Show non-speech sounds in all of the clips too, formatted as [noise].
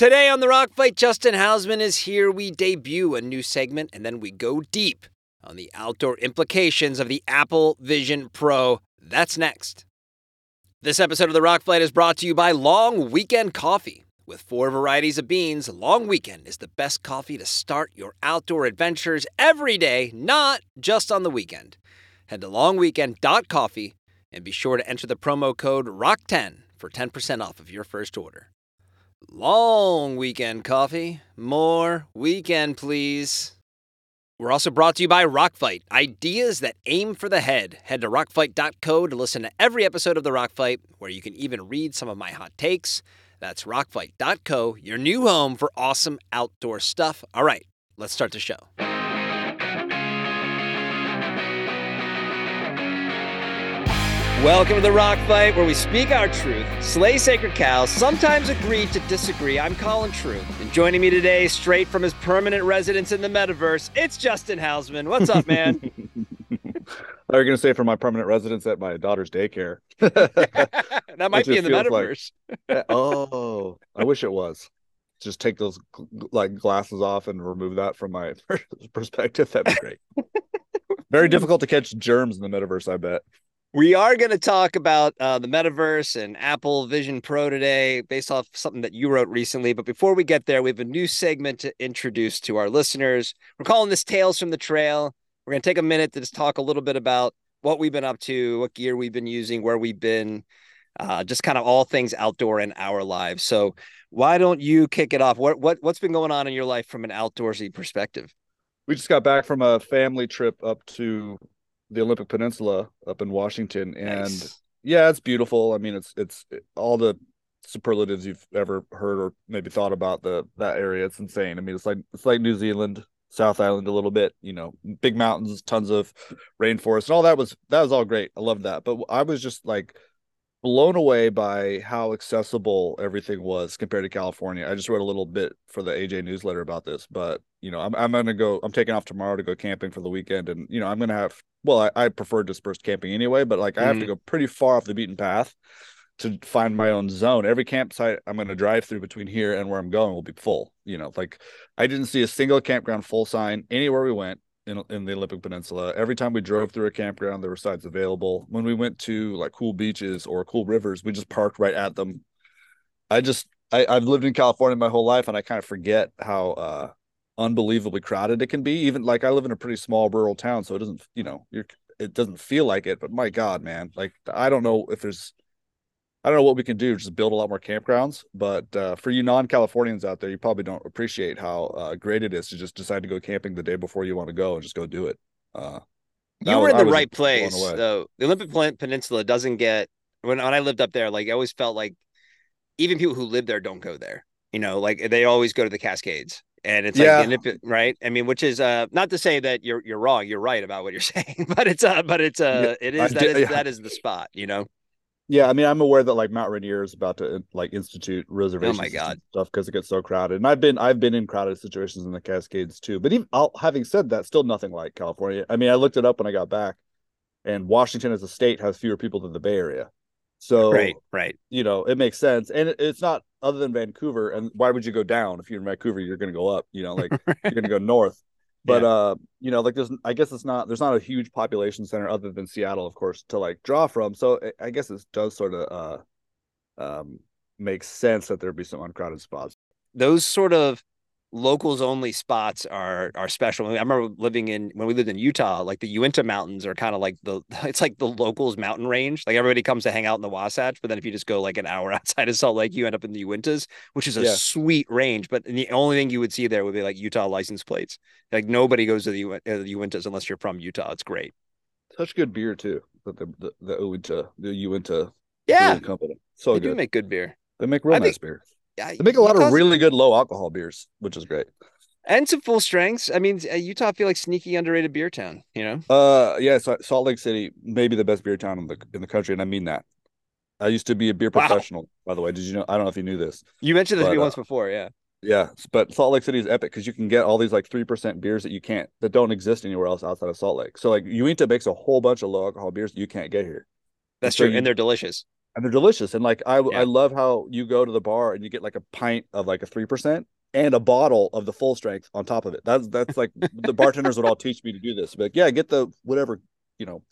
Today on the Rock Fight, Justin Hausman is here. We debut a new segment and then we go deep on the outdoor implications of the Apple Vision Pro. That's next. This episode of the Rock Fight is brought to you by Long Weekend Coffee. With four varieties of beans, Long Weekend is the best coffee to start your outdoor adventures every day, not just on the weekend. Head to longweekend.coffee and be sure to enter the promo code ROCK10 for 10% off of your first order. Long weekend coffee. More weekend, please. We're also brought to you by Rockfight, ideas that aim for the head. Head to rockfight.co to listen to every episode of the Rockfight, where you can even read some of my hot takes. That's rockfight.co, your new home for awesome outdoor stuff. All right, let's start the show. Welcome to the Rock Fight, where we speak our truth, slay sacred cows, sometimes agree to disagree. I'm Colin True, and joining me today, straight from his permanent residence in the metaverse, it's Justin Hausman. What's up, man? I was going to say from my permanent residence at my daughter's daycare. [laughs] [laughs] that might be in the metaverse. Like, [laughs] oh, I wish it was. Just take those like glasses off and remove that from my perspective. That'd be great. Very difficult to catch germs in the metaverse, I bet. We are going to talk about uh, the metaverse and Apple Vision Pro today, based off something that you wrote recently. But before we get there, we have a new segment to introduce to our listeners. We're calling this Tales from the Trail. We're going to take a minute to just talk a little bit about what we've been up to, what gear we've been using, where we've been, uh, just kind of all things outdoor in our lives. So, why don't you kick it off? What what what's been going on in your life from an outdoorsy perspective? We just got back from a family trip up to the Olympic Peninsula up in Washington, and nice. yeah, it's beautiful. I mean, it's it's it, all the superlatives you've ever heard or maybe thought about the that area. It's insane. I mean, it's like it's like New Zealand, South Island a little bit. You know, big mountains, tons of rainforest, and all that was that was all great. I loved that, but I was just like blown away by how accessible everything was compared to California. I just wrote a little bit for the AJ newsletter about this, but you know, I'm I'm gonna go. I'm taking off tomorrow to go camping for the weekend, and you know, I'm gonna have well, I, I prefer dispersed camping anyway, but like I have to go pretty far off the beaten path to find my own zone. Every campsite I'm going to drive through between here and where I'm going will be full. You know, like I didn't see a single campground full sign anywhere we went in in the Olympic Peninsula. Every time we drove through a campground, there were sites available. When we went to like cool beaches or cool rivers, we just parked right at them. I just I, I've lived in California my whole life, and I kind of forget how uh, unbelievably crowded it can be. Even like I live in a pretty small rural town, so it doesn't, you know, you're it doesn't feel like it. But my God, man, like I don't know if there's, I don't know what we can do. Just build a lot more campgrounds. But uh, for you non-Californians out there, you probably don't appreciate how uh, great it is to just decide to go camping the day before you want to go and just go do it. Uh, you were in the right place, though. The Olympic Peninsula doesn't get when when I lived up there. Like I always felt like even people who live there don't go there. You know, like they always go to the Cascades and it's yeah. like right i mean which is uh not to say that you're you're wrong you're right about what you're [laughs] saying but it's uh but it's uh it is that, did, is, yeah. that is the spot you know yeah i mean i'm aware that like mount rainier is about to like institute reservations oh my god stuff because it gets so crowded and i've been i've been in crowded situations in the cascades too but even I'll, having said that still nothing like california i mean i looked it up when i got back and washington as a state has fewer people than the bay area so right, right. You know, it makes sense, and it, it's not other than Vancouver. And why would you go down if you're in Vancouver? You're going to go up. You know, like [laughs] you're going to go north. But yeah. uh, you know, like there's, I guess it's not. There's not a huge population center other than Seattle, of course, to like draw from. So I guess it does sort of uh, um, make sense that there'd be some uncrowded spots. Those sort of locals only spots are are special. I remember living in when we lived in Utah, like the Uinta Mountains are kind of like the [laughs] it's like the locals mountain range. Like everybody comes to hang out in the Wasatch, but then if you just go like an hour [laughs] outside of Salt Lake, you end up in the Uintas, which is a yeah. sweet range. But the only thing you would see there would be like Utah license plates. Like nobody goes to the, uh, the Uintas unless you're from Utah. It's great. Such good beer too. The the the, the Uinta the Uinta yeah company so they good. do make good beer. They make real I nice think, beer. They make a lot Utah's, of really good low alcohol beers, which is great. And some full strengths. I mean, uh, Utah I feel like sneaky underrated beer town. You know. Uh, yeah. So Salt Lake City, maybe the best beer town in the in the country, and I mean that. I used to be a beer professional, wow. by the way. Did you know? I don't know if you knew this. You mentioned this but, to me uh, once before, yeah. Yeah, but Salt Lake City is epic because you can get all these like three percent beers that you can't that don't exist anywhere else outside of Salt Lake. So like Uinta makes a whole bunch of low alcohol beers that you can't get here. That's and true, so you, and they're delicious and they're delicious. And like I Yeah. I love how you go to the bar and you get like a pint of like a three percent and a bottle of the full strength on top of it. That's that's like the bartenders would all teach me to do this. But yeah, get the whatever you know,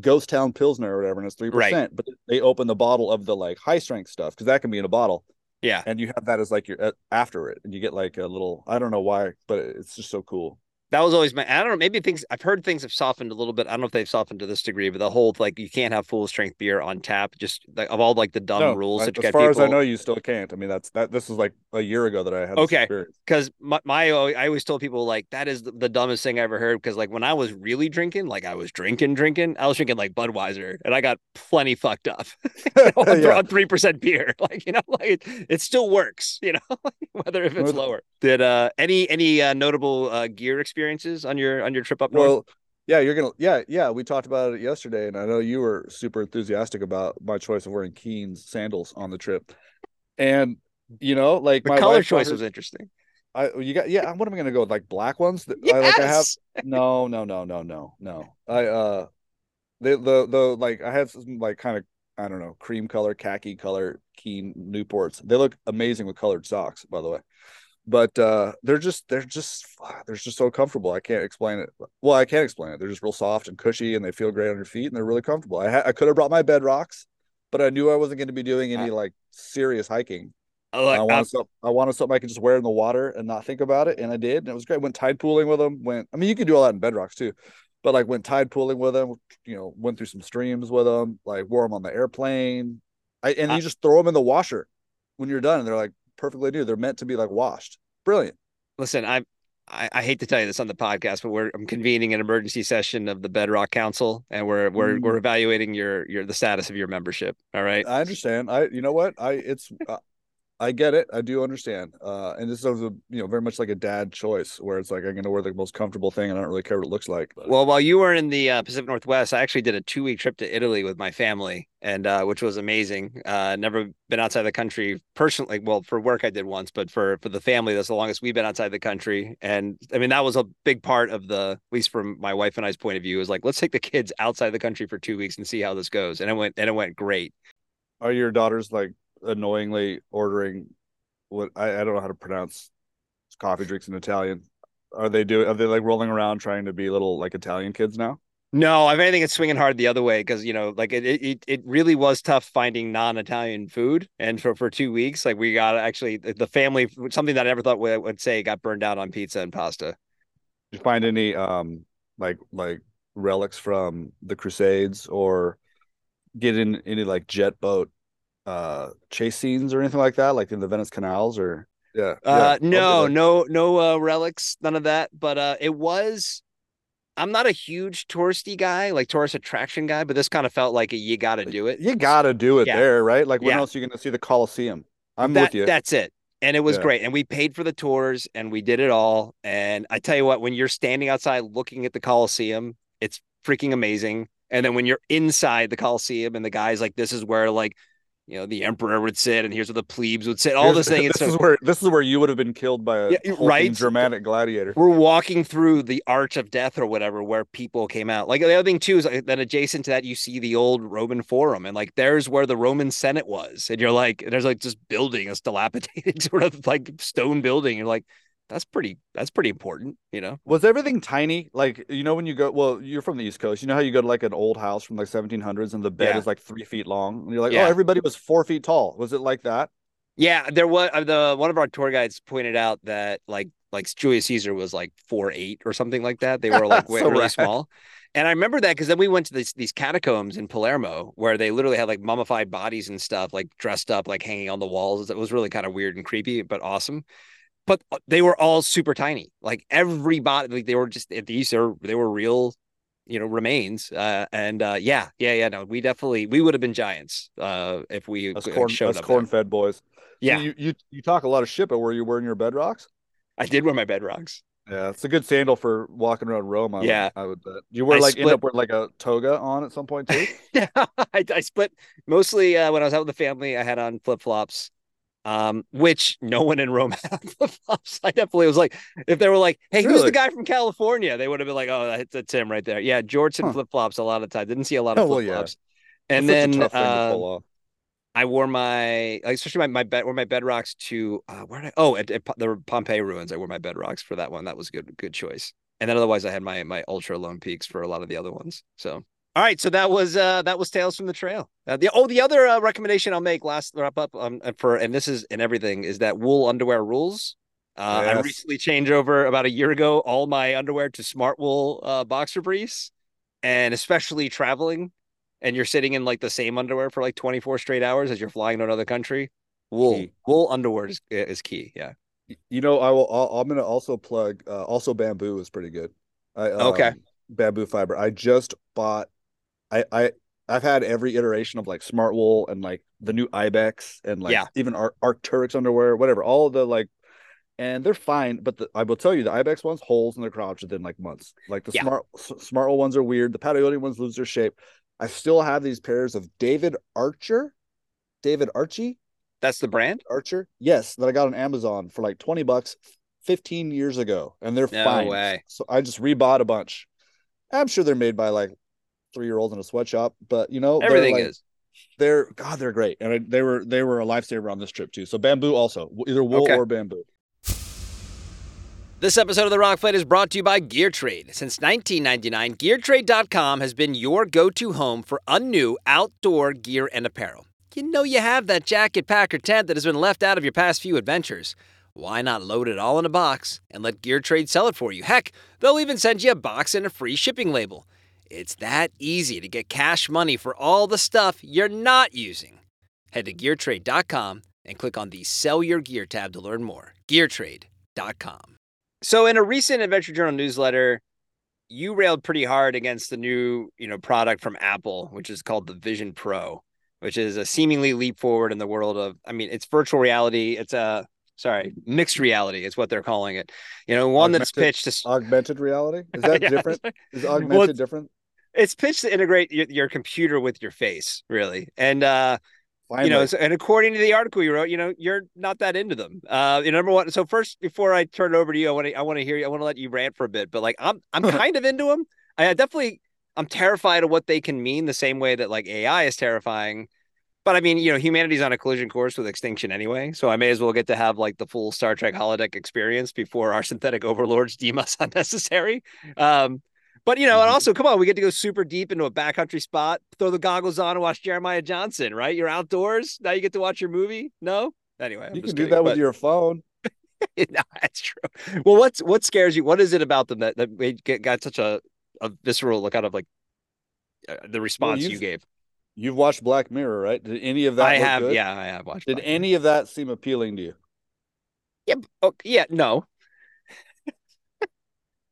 Ghost Town Pilsner or whatever, and it's three Right. percent. But they open the bottle of the like high strength stuff because that can be in a bottle, Yeah. and you have that as like your uh, after it, and you get like a little. I don't know why, but it's just so cool. That was always my. I don't know. Maybe things I've heard things have softened a little bit. I don't know if they've softened to this degree, but the whole like you can't have full strength beer on tap. Just like of all like the dumb No, rules I- that as get far as I know, you still can't. I mean, that's that. This is like a year ago that I had. Okay. because my, my I always told people like that is the, the dumbest thing I ever heard because like when I was really drinking, like I was drinking, drinking, I was drinking like Budweiser and I got plenty fucked up [laughs] on [laughs] Yeah. three percent beer. [laughs] Like you know, like it, it still works. You know, whether if it's lower. Did uh any any uh, notable uh, gear experiences on your on your trip up north? Well, yeah, you're gonna. Yeah, yeah. We talked about it yesterday, and I know you were super enthusiastic about my choice of wearing Keens sandals on the trip. And you know, like the my color choice her- was interesting. I you got yeah. What am I gonna go with? Like black ones? That I like. I have Yes! no, no, no, no, no, no. I uh, the the the like I have some like kind of I don't know cream color, khaki color Keen Newports. They look amazing with colored socks, by the way. But uh, they're just they're just they're just so comfortable. I can't explain it. Well, I can't explain it. They're just real soft and cushy, and they feel great on your feet, and they're really comfortable. I ha- I could have brought my Bedrocks, but I knew I wasn't going to be doing any like serious hiking. I like, I I'm- wanted something. I wanted something I could just wear in the water and not think about it, and I did, and it was great. Went tide pooling with them. Went. I mean, you could do all that in bedrocks too, but like went tide pooling with them. You know, went through some streams with them. Like wore them on the airplane. I and I- you just throw them in the washer when you're done, and they're like perfectly new. They're meant to be like washed. Brilliant. listen, I'm I, I hate to tell you this on the podcast, but we're I'm convening an emergency session of the Bedrock Council, and we're we're Mm. we're evaluating your your the status of your membership. All right. I understand. I you know what I it's. I get it. I do understand. Uh, and this is a, you know very much like a dad choice, where it's like I'm going to wear the most comfortable thing, and I don't really care what it looks like. But Well, while you were in the uh, Pacific Northwest, I actually did a two week trip to Italy with my family, and uh, which was amazing. Uh, never been outside the country personally. Well, for work I did once, but for for the family, that's the longest we've been outside the country. And I mean, that was a big part of the, at least from my wife and I's point of view, is like let's take the kids outside the country for two weeks and see how this goes. And it went and it went great. are your daughters like annoyingly ordering what I, I don't know how to pronounce coffee drinks in Italian? Are they doing? Are they like rolling around trying to be little like Italian kids now? No, if anything, it's swinging hard the other way because you know, like it, it, it really was tough finding non-Italian food, and for for two weeks, like we got actually the family something that I never thought would, would say got burned out on pizza and pasta. Did you find any um like like relics from the Crusades or get in any like jet boat uh chase scenes or anything like that, like in the Venice canals or yeah? Uh, yeah. no, no, no uh, relics, none of that. But uh, it was. I'm not a huge touristy guy, like tourist attraction guy, but this kind of felt like a, you got to do it. You got to do it Yeah. there, right? Like when Yeah. else are you going to see the Colosseum? I'm that, with you. That's it. And it was Yeah. great. And we paid for the tours and we did it all. And I tell you what, when you're standing outside looking at the Coliseum, it's freaking amazing. And then when you're inside the Coliseum and the guys like, this is where like, you know, the emperor would sit and here's what the plebes would sit, all Here's- this [laughs] thing. It's This so is where this is where you would have been killed by a Yeah, right? dramatic gladiator. we're walking through the arch of death or whatever where people came out like the other thing too is like, then adjacent to that you see the old roman forum and like there's where the roman senate was and you're like there's like this building a dilapidated [laughs] sort of like stone building you're like that's pretty that's pretty important you know Was everything tiny? Like you know when you go, well, you're from the East Coast. You know how you go to like an old house from like 1700s and the bed Yeah. is like three feet long, and you're like, Yeah. oh, everybody was four feet tall. Was it like that? yeah there was uh, the one of our tour guides pointed out that like like julius caesar was like four eight or something like that they were like [laughs] way, So really rad. small and i remember that because then we went to these these catacombs in palermo where they literally had like mummified bodies and stuff like dressed up like hanging on the walls it was really kind of weird and creepy but awesome but uh, they were all super tiny like everybody like they were just these are they were real you know remains uh and uh yeah yeah yeah no we definitely we would have been giants uh if we Us corn, showed us up corn fed boys. So yeah you, you you talk a lot of shit, but were you wearing your bedrocks? i did wear my bedrocks Yeah, it's a good sandal for walking around Rome. I Yeah. would, I would bet. You wear I like end up with like a toga on at some point too. [laughs] yeah, [laughs] I, I split mostly uh, when I was out with the family. I had on flip flops, um, which no one in Rome [laughs] had flops. I definitely was like, if they were like, "Hey, who's the guy from California?" They would have been like, "Oh, that's, that's him right there." Yeah, George and Huh. flip flops a lot of times. Didn't see a lot of Oh, well, flip yeah. flops. And That's then a tough thing to uh. I wore my, especially my my bed, wore my bedrocks to uh, where did I? Oh, at, at the Pompeii ruins. I wore my bedrocks for that one. That was a good, good choice. And then otherwise, I had my my Altra Lone Peaks for a lot of the other ones. So all right, so that was uh that was Tales from the Trail. Uh, the oh, the other uh, recommendation I'll make last wrap up um for and this is and everything is that wool underwear rules. Uh, yes. I recently changed over about a year ago all my underwear to Smartwool uh, boxer briefs, and especially traveling, and you're sitting in like the same underwear for like 24 straight hours as you're flying to another country. Wool key. wool underwear is is key. Yeah. You know, I will. i am gonna also plug. Uh, also, bamboo is pretty good. I, um, okay. Bamboo fiber. I just bought I I I've had every iteration of like Smartwool and like the new Ibex and like yeah. even Ar- Arc'teryx underwear, whatever. All the like, and they're fine. But the, I will tell you, the Ibex ones holes in their crotch within like months. Like the yeah. smart Smartwool ones are weird. The Patagonia ones lose their shape. I still have these pairs of David Archer, David Archy. That's the brand Archer. Yes, that I got on Amazon for like twenty bucks, fifteen years ago, and they're no fine. Way. So I just rebought a bunch. I'm sure they're made by like three year olds in a sweatshop, but you know everything like, is. They're God, they're great, and they were they were a lifesaver on this trip too. So bamboo also, either wool okay. or bamboo. This episode of The Rock Fight is brought to you by Gear Trade. Since 1999, GearTrade.com has been your go to home for unnew outdoor gear and apparel. You know you have that jacket, pack, or tent that has been left out of your past few adventures. Why not load it all in a box and let Gear Trade sell it for you? Heck, they'll even send you a box and a free shipping label. It's that easy to get cash money for all the stuff you're not using. Head to geartrade.com and click on the Sell Your Gear tab to learn more. Geartrade.com. So, in a recent Adventure Journal newsletter, you railed pretty hard against the new, you know, product from Apple, which is called the Vision Pro, which is a seemingly leap forward in the world of, I mean, it's virtual reality. It's a sorry, mixed reality is what they're calling it. You know, one augmented, that's pitched to augmented reality. [laughs] Is that yeah, different? Is augmented well, different? It's pitched to integrate your, your computer with your face, really. And uh Finally. you know, and according to the article you wrote, you know, you're not that into them. Uh, you know, number one. So first, before I turn it over to you, I want to, I want to hear you. I want to let you rant for a bit. But like, I'm, I'm [laughs] kind of into them. I definitely, I'm terrified of what they can mean. The same way that like AI is terrifying. But I mean, you know, humanity's on a collision course with extinction anyway. So I may as well get to have like the full Star Trek holodeck experience before our synthetic overlords [laughs] deem us unnecessary. Um, but you know, and mm-hmm. also, come on, we get to go super deep into a backcountry spot, throw the goggles on, and watch Jeremiah Johnson. Right? You're outdoors now. You get to watch your movie. No, anyway, I'm you can do that but... with your phone. [laughs] no, that's true. Well, what's what scares you? What is it about them that that made, got such a a visceral look out of like uh, the response well, you gave? You've watched Black Mirror, right? Did any of that? I have. Good? Yeah, I have watched. Did Black any Mirror. of that seem appealing to you? Yeah. Oh, yeah. No.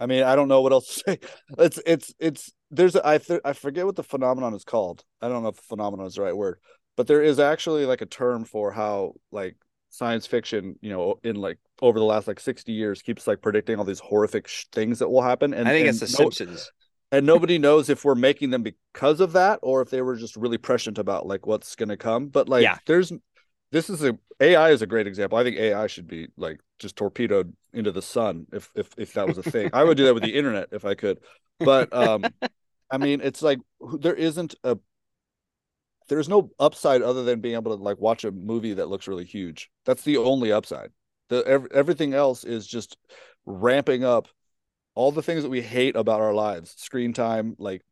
I mean, I don't know what else to say. [laughs] It's it's it's there's a, I th- I forget what the phenomenon is called. I don't know if phenomenon is the right word, but there is actually like a term for how like science fiction, you know, in like over the last like 60 years keeps like predicting all these horrific sh- things that will happen and I think and it's the no, Simpsons. And nobody knows if we're making them because of that or if they were just really prescient about like what's going to come. But like yeah. there's this is a AI is a great example. I think AI should be like just torpedoed into the sun if if if that was a thing. I would do that with the [laughs] internet if I could. But um I mean, it's like there isn't a there's no upside other than being able to like watch a movie that looks really huge. That's the only upside. The ev- everything else is just ramping up all the things that we hate about our lives. Screen time, like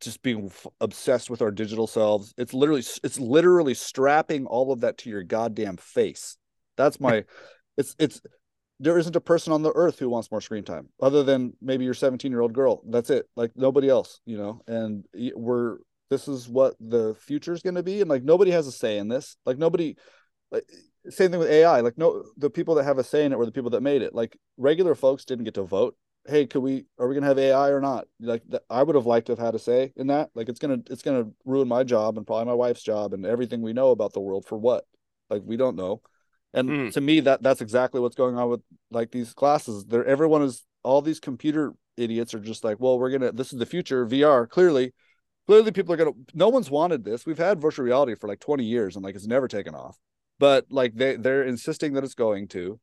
just being f- obsessed with our digital selves. It's literally it's literally strapping all of that to your goddamn face. That's my [laughs] it's it's there isn't a person on the earth who wants more screen time other than maybe your 17 year old girl. That's it. Like nobody else, you know. And we're this is what the future is going to be and like nobody has a say in this. Like nobody like same thing with AI. Like no the people that have a say in it were the people that made it. Like regular folks didn't get to vote hey, could we are we gonna have AI or not? Like I would have liked to have had a say in that. Like it's gonna it's gonna ruin my job and probably my wife's job and everything we know about the world for what? Like we don't know. And mm. to me, that that's exactly what's going on with like these classes. There, everyone is all these computer idiots are just like, well, we're gonna this is the future VR. Clearly, clearly people are gonna. No one's wanted this. We've had virtual reality for like twenty years and like it's never taken off. But like they they're insisting that it's going to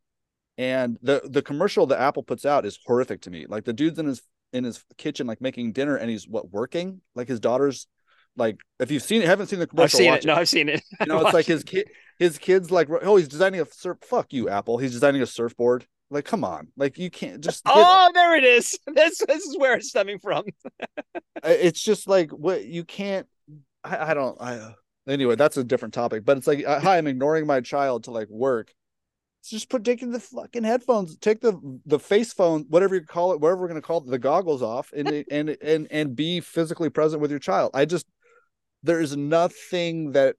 and the the commercial that apple puts out is horrific to me like the dude's in his in his kitchen like making dinner and he's what working like his daughter's like if you've seen it, haven't seen the commercial. I've seen it. it. No, I've seen it. You know, it's [laughs] like his kid, his kids like, oh, he's designing a surf. Fuck you, Apple. He's designing a surfboard. Like, come on, like you can't just. [laughs] Oh, there it is. [laughs] This this is where it's stemming from. [laughs] it's just like what you can't. I, I don't. I anyway. That's a different topic. But it's like, uh, hi, I'm ignoring my child to like work. It's just put taking the fucking headphones, take the the face phone, whatever you call it, whatever we're gonna call it, the goggles off, and and and and be physically present with your child. I just there is nothing that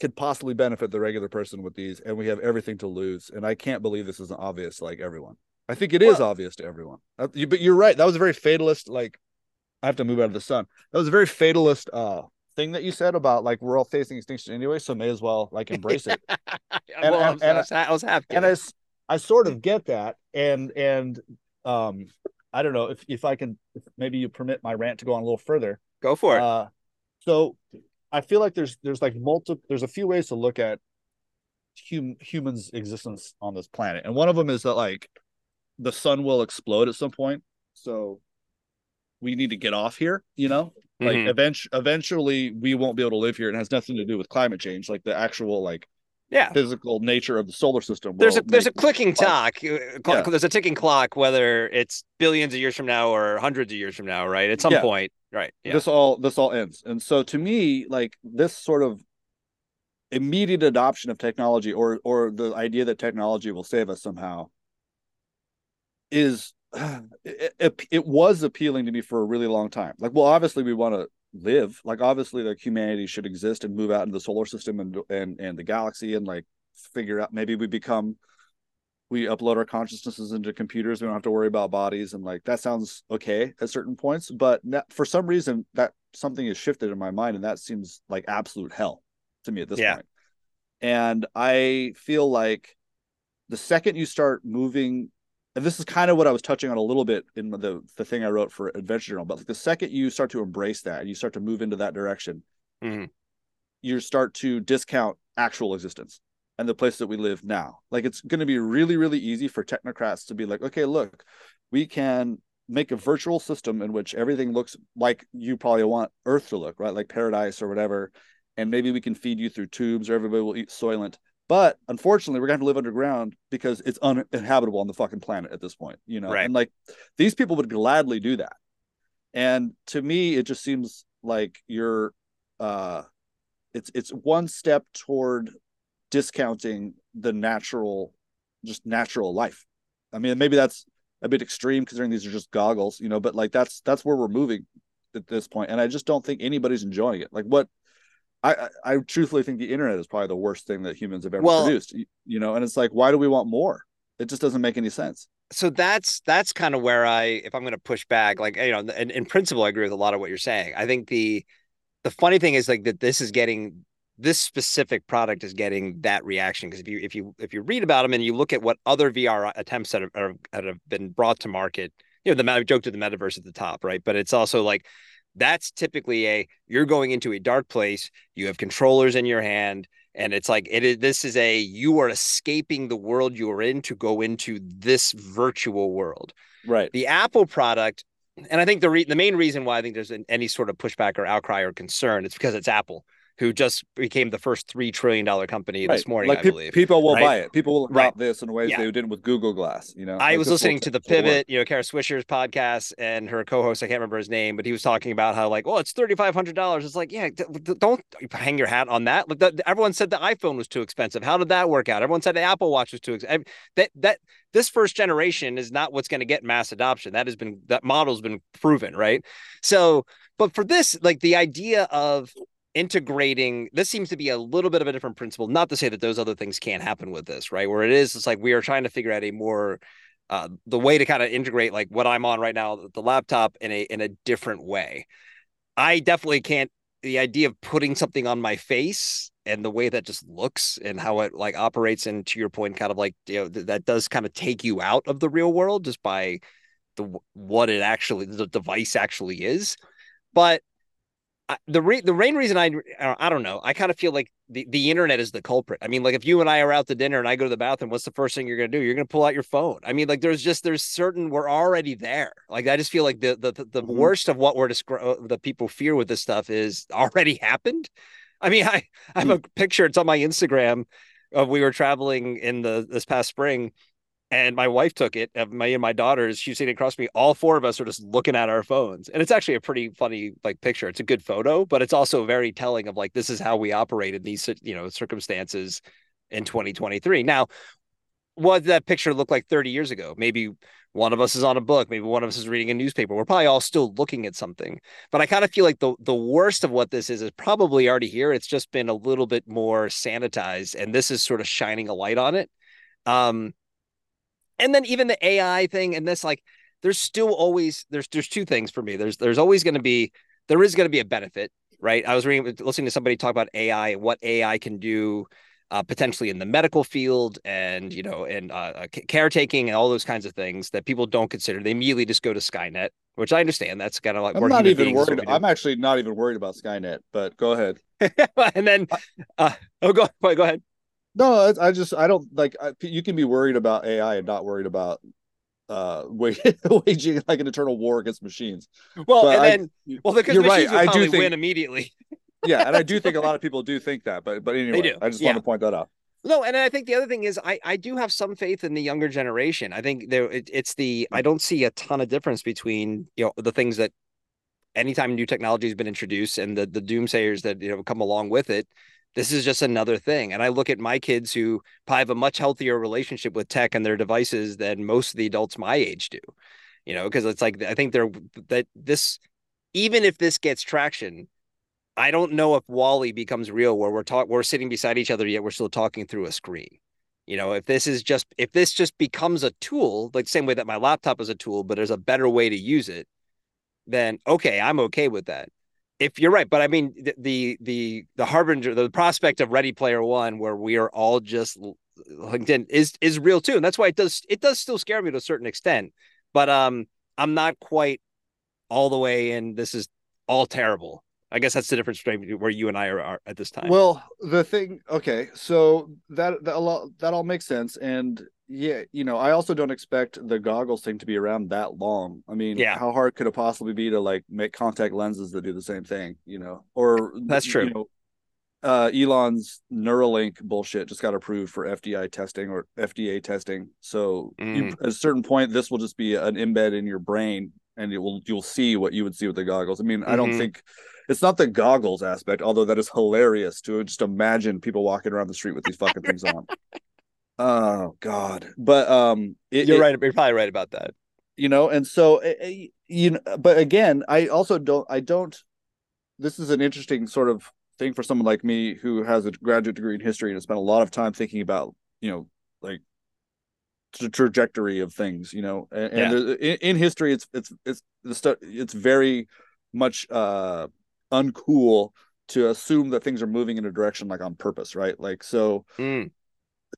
could possibly benefit the regular person with these, and we have everything to lose. And I can't believe this isn't obvious like everyone. I think it is well, obvious to everyone. Uh, you, but you're right. That was a very fatalist. Like, I have to move out of the sun. That was a very fatalist uh thing that you said about like we're all facing extinction anyway, so may as well like embrace it. [laughs] and, well, and, and, I, was, I was happy. And I, I sort of get that, and and um, I don't know if if I can if maybe you permit my rant to go on a little further. Go for it. Uh, so I feel like there's there's like multiple there's a few ways to look at hum, humans' existence on this planet, and one of them is that like the sun will explode at some point, so we need to get off here. You know, like mm-hmm. eventually eventually we won't be able to live here. It has nothing to do with climate change, like the actual like yeah physical nature of the solar system there's a there's a clicking clock uh, yeah. there's a ticking clock whether it's billions of years from now or hundreds of years from now right at some yeah. point right yeah. this all this all ends and so to me like this sort of immediate adoption of technology or or the idea that technology will save us somehow is [sighs] it, it, it was appealing to me for a really long time like well obviously we want to live like obviously like humanity should exist and move out into the solar system and and and the galaxy and like figure out maybe we become we upload our consciousnesses into computers we don't have to worry about bodies and like that sounds okay at certain points but for some reason that something has shifted in my mind and that seems like absolute hell to me at this yeah. point and i feel like the second you start moving and this is kind of what I was touching on a little bit in the the thing I wrote for Adventure Journal. But like the second you start to embrace that and you start to move into that direction, mm-hmm. you start to discount actual existence and the place that we live now. Like it's going to be really, really easy for technocrats to be like, okay, look, we can make a virtual system in which everything looks like you probably want Earth to look, right? Like paradise or whatever. And maybe we can feed you through tubes or everybody will eat Soylent. But unfortunately, we're gonna have to live underground because it's uninhabitable on the fucking planet at this point, you know. Right. And like these people would gladly do that. And to me, it just seems like you're uh it's it's one step toward discounting the natural just natural life. I mean, maybe that's a bit extreme considering these are just goggles, you know, but like that's that's where we're moving at this point. And I just don't think anybody's enjoying it. Like what I, I truthfully think the internet is probably the worst thing that humans have ever well, produced. You know, and it's like, why do we want more? It just doesn't make any sense. So that's that's kind of where I, if I'm going to push back, like you know, in, in principle, I agree with a lot of what you're saying. I think the the funny thing is like that this is getting this specific product is getting that reaction because if you if you if you read about them and you look at what other VR attempts that have, that have been brought to market, you know, the joke to the metaverse at the top, right? But it's also like that's typically a you're going into a dark place you have controllers in your hand and it's like it is this is a you are escaping the world you are in to go into this virtual world. Right. The apple product and i think the re- the main reason why i think there's an, any sort of pushback or outcry or concern it's because it's apple who just became the first three trillion dollar company right. this morning. Like I believe people will right? buy it. People will adopt right. this in ways yeah. they didn't with Google Glass. You know, I like was listening to the Pivot, you know, Kara Swisher's podcast, and her co-host. I can't remember his name, but he was talking about how like, oh, it's thirty five hundred dollars. It's like, yeah, don't hang your hat on that. Like, the, everyone said the iPhone was too expensive. How did that work out? Everyone said the Apple Watch was too expensive. That that this first generation is not what's going to get mass adoption. That has been that model's been proven, right? So, but for this, like the idea of integrating this seems to be a little bit of a different principle not to say that those other things can't happen with this right? Where it is it's like we are trying to figure out a more uh, the way to kind of integrate like what i'm on right now the laptop in a in a different way. I definitely can't the idea of putting something on my face and the way that just looks and how it like operates and to your point kind of like you know th- that does kind of take you out of the real world just by the what it actually the device actually is. But the re- the main reason I I don't know I kind of feel like the, the internet is the culprit. I mean, like if you and I are out to dinner and I go to the bathroom, what's the first thing you're gonna do? You're gonna pull out your phone. I mean, like there's just there's certain we're already there. Like I just feel like the the the, mm-hmm. worst of what we're describing the people fear with this stuff is already [laughs] happened. I mean, [laughs] I I have a hmm. picture. It's on my Instagram. Of we were traveling in the this past spring and my wife took it of my and my daughters she's sitting across me all four of us are just looking at our phones. And it's actually a pretty funny like picture. It's a good photo but it's also very telling of like this is how we operate in these you know circumstances in 2023 now what that picture look like 30 years ago? Maybe one of us is on a book maybe one of us is reading a newspaper. We're probably all still looking at something. But i kind of feel like the the worst of what this is is probably already here. It's just been a little bit more sanitized and this is sort of shining a light on it. Um and then even the AI thing and this like there's still always there's there's two things for me. There's there's always going to be there is going to be a benefit, right? I was reading listening to somebody talk about AI and what AI can do uh, potentially in the medical field and you know and uh, uh caretaking and all those kinds of things that people don't consider. They immediately just go to Skynet, which I understand. That's kind of like I'm not even worried. I'm actually not even worried about Skynet. But go ahead. [laughs] and then, uh, oh, go go ahead. No, I just I don't like I, you can be worried about AI and not worried about uh [laughs] waging like an eternal war against machines. Well, but and I, then well because you're right. I do think, win immediately. [laughs] yeah, and I do think a [laughs] lot of people do think that, but but anyway, I just yeah. want to point that out. No, and I think the other thing is I I do have some faith in the younger generation. I think there it, it's the I don't see a ton of difference between you know the things that anytime new technology has been introduced and the the doomsayers that you know come along with it this is just another thing. And I look at my kids who probably have a much healthier relationship with tech and their devices than most of the adults my age do. You know, because it's like I think they're that this even if this gets traction, I don't know if WALL-E becomes real where we're talking, we're sitting beside each other yet we're still talking through a screen. You know, if this is just if this just becomes a tool, like same way that my laptop is a tool, but there's a better way to use it, then okay, I'm okay with that if you're right, but I mean the, the the harbinger, the prospect of Ready Player One, where we are all just LinkedIn is is real too, and that's why it does it does still scare me to a certain extent. But um, I'm not quite all the way in. This is all terrible. I guess that's the difference between where you and I are, are at this time. Well, the thing, okay, so that that all that all makes sense, and yeah, you know, I also don't expect the goggles thing to be around that long. I mean, yeah. how hard could it possibly be to like make contact lenses that do the same thing, you know? Or that's true. You know, uh, Elon's Neuralink bullshit just got approved for FDI testing or FDA testing. So mm. you, at a certain point, this will just be an embed in your brain, and it will you'll see what you would see with the goggles. I mean, mm-hmm. I don't mm-hmm. think it's not the goggles aspect, although that is hilarious to just imagine people walking around the street with these fucking things on. [laughs] Oh God! But um, it, you're it, right. You're probably right about that. You know, and so eh, eh, you know, but again, I also don't. I don't. This is an interesting sort of thing for someone like me who has a graduate degree in history and has spent a lot of time thinking about you know like the trajectory of things. You know, and, yeah. and in, in history, it's it's it's the stuff. It's very much uh uncool to assume that things are moving in a direction like on purpose, right? Like so. Mm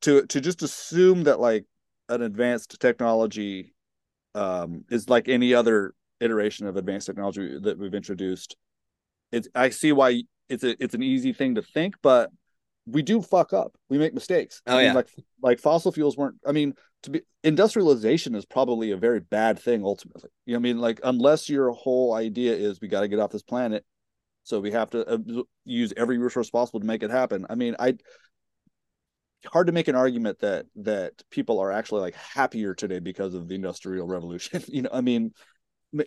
to to just assume that like an advanced technology um, is like any other iteration of advanced technology that we've introduced. It's I see why it's a it's an easy thing to think, but we do fuck up. We make mistakes. Oh I mean, yeah, like like fossil fuels weren't. I mean, to be industrialization is probably a very bad thing ultimately. You know, I mean, like unless your whole idea is we got to get off this planet, so we have to uh, use every resource possible to make it happen. I mean, I hard to make an argument that that people are actually like happier today because of the industrial revolution [laughs] you know i mean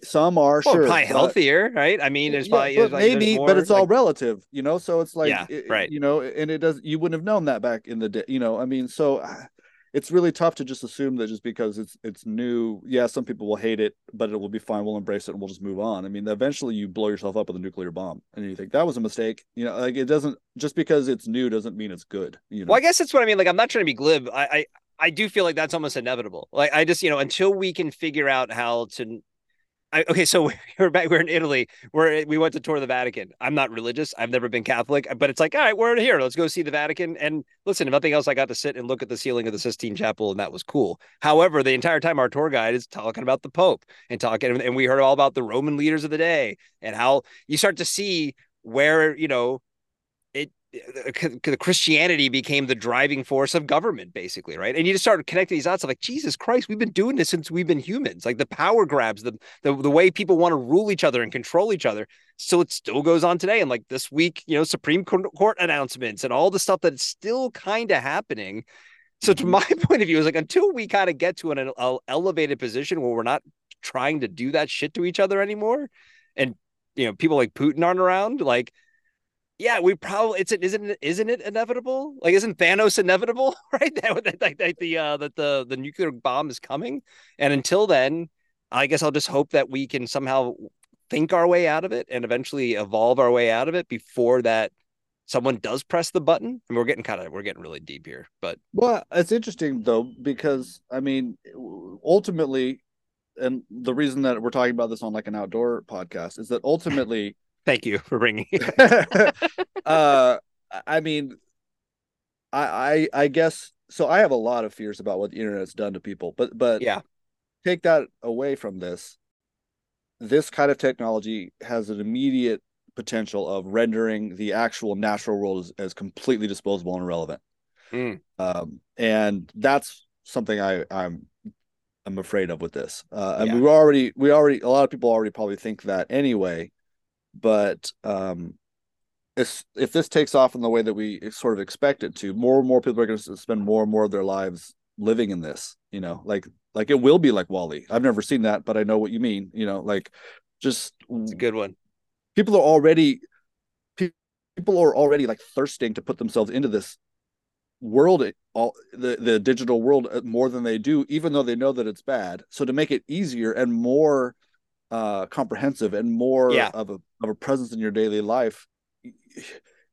some are well, sure probably healthier right? I mean it's yeah, probably but like, maybe more, but it's like, all relative you know? So it's like yeah, it, right. you know and it does you wouldn't have known that back in the day you know? I mean so ah, it's really tough to just assume that just because it's it's new, yeah, some people will hate it, but it will be fine. We'll embrace it and we'll just move on. I mean, eventually you blow yourself up with a nuclear bomb, and you think that was a mistake. You know, like it doesn't just because it's new doesn't mean it's good. You know? Well, I guess that's what I mean. Like, I'm not trying to be glib. I, I I do feel like that's almost inevitable. Like, I just you know until we can figure out how to I, okay, so [laughs] we're back. We're in Italy. Where we went to tour the Vatican. I'm not religious. I've never been Catholic, but it's like, all right, we're here. Let's go see the Vatican. And listen, if nothing else, I got to sit and look at the ceiling of the Sistine Chapel, and that was cool. However, the entire time our tour guide is talking about the Pope and talking, and we heard all about the Roman leaders of the day and how you start to see where you know the Christianity became the driving force of government, basically, right? And you just start connecting these dots of like, Jesus Christ, we've been doing this since we've been humans. Like the power grabs, the the, the way people want to rule each other and control each other. So it still goes on today. And like this week, you know, Supreme Court announcements and all the stuff that's still kind of happening. So to mm-hmm. my [laughs] point of view, is like until we kind of get to an, an elevated position where we're not trying to do that shit to each other anymore, and you know, people like Putin aren't around, like yeah, we probably it's isn't isn't it inevitable? Like, isn't Thanos inevitable? [laughs] Right, that, that, that the uh, that the the nuclear bomb is coming, and until then, I guess I'll just hope that we can somehow think our way out of it and eventually evolve our way out of it before that someone does press the button. I mean, we're getting kind of we're getting really deep here, but well, it's interesting though because I mean, ultimately, and the reason that we're talking about this on like an outdoor podcast is that [laughs] ultimately Thank you for bringing. [laughs] [laughs] uh, I mean, I, I I guess so. I have a lot of fears about what the internet's done to people, but but yeah, take that away from this. This kind of technology has an immediate potential of rendering the actual natural world as, as completely disposable and irrelevant. Mm. Um, and that's something I I'm I'm afraid of with this. Uh, and we already we already a lot of people already probably think that anyway but um, if if this takes off in the way that we sort of expect it to, more and more people are going to spend more and more of their lives living in this. You know, like like it will be like WALL-E. I've never seen that, but I know what you mean. You know, like just it's a good one. People are already people are already like thirsting to put themselves into this world all the the digital world uh, more than they do even though they know that it's bad so to make it easier and more uh, comprehensive and more yeah. of a of a presence in your daily life.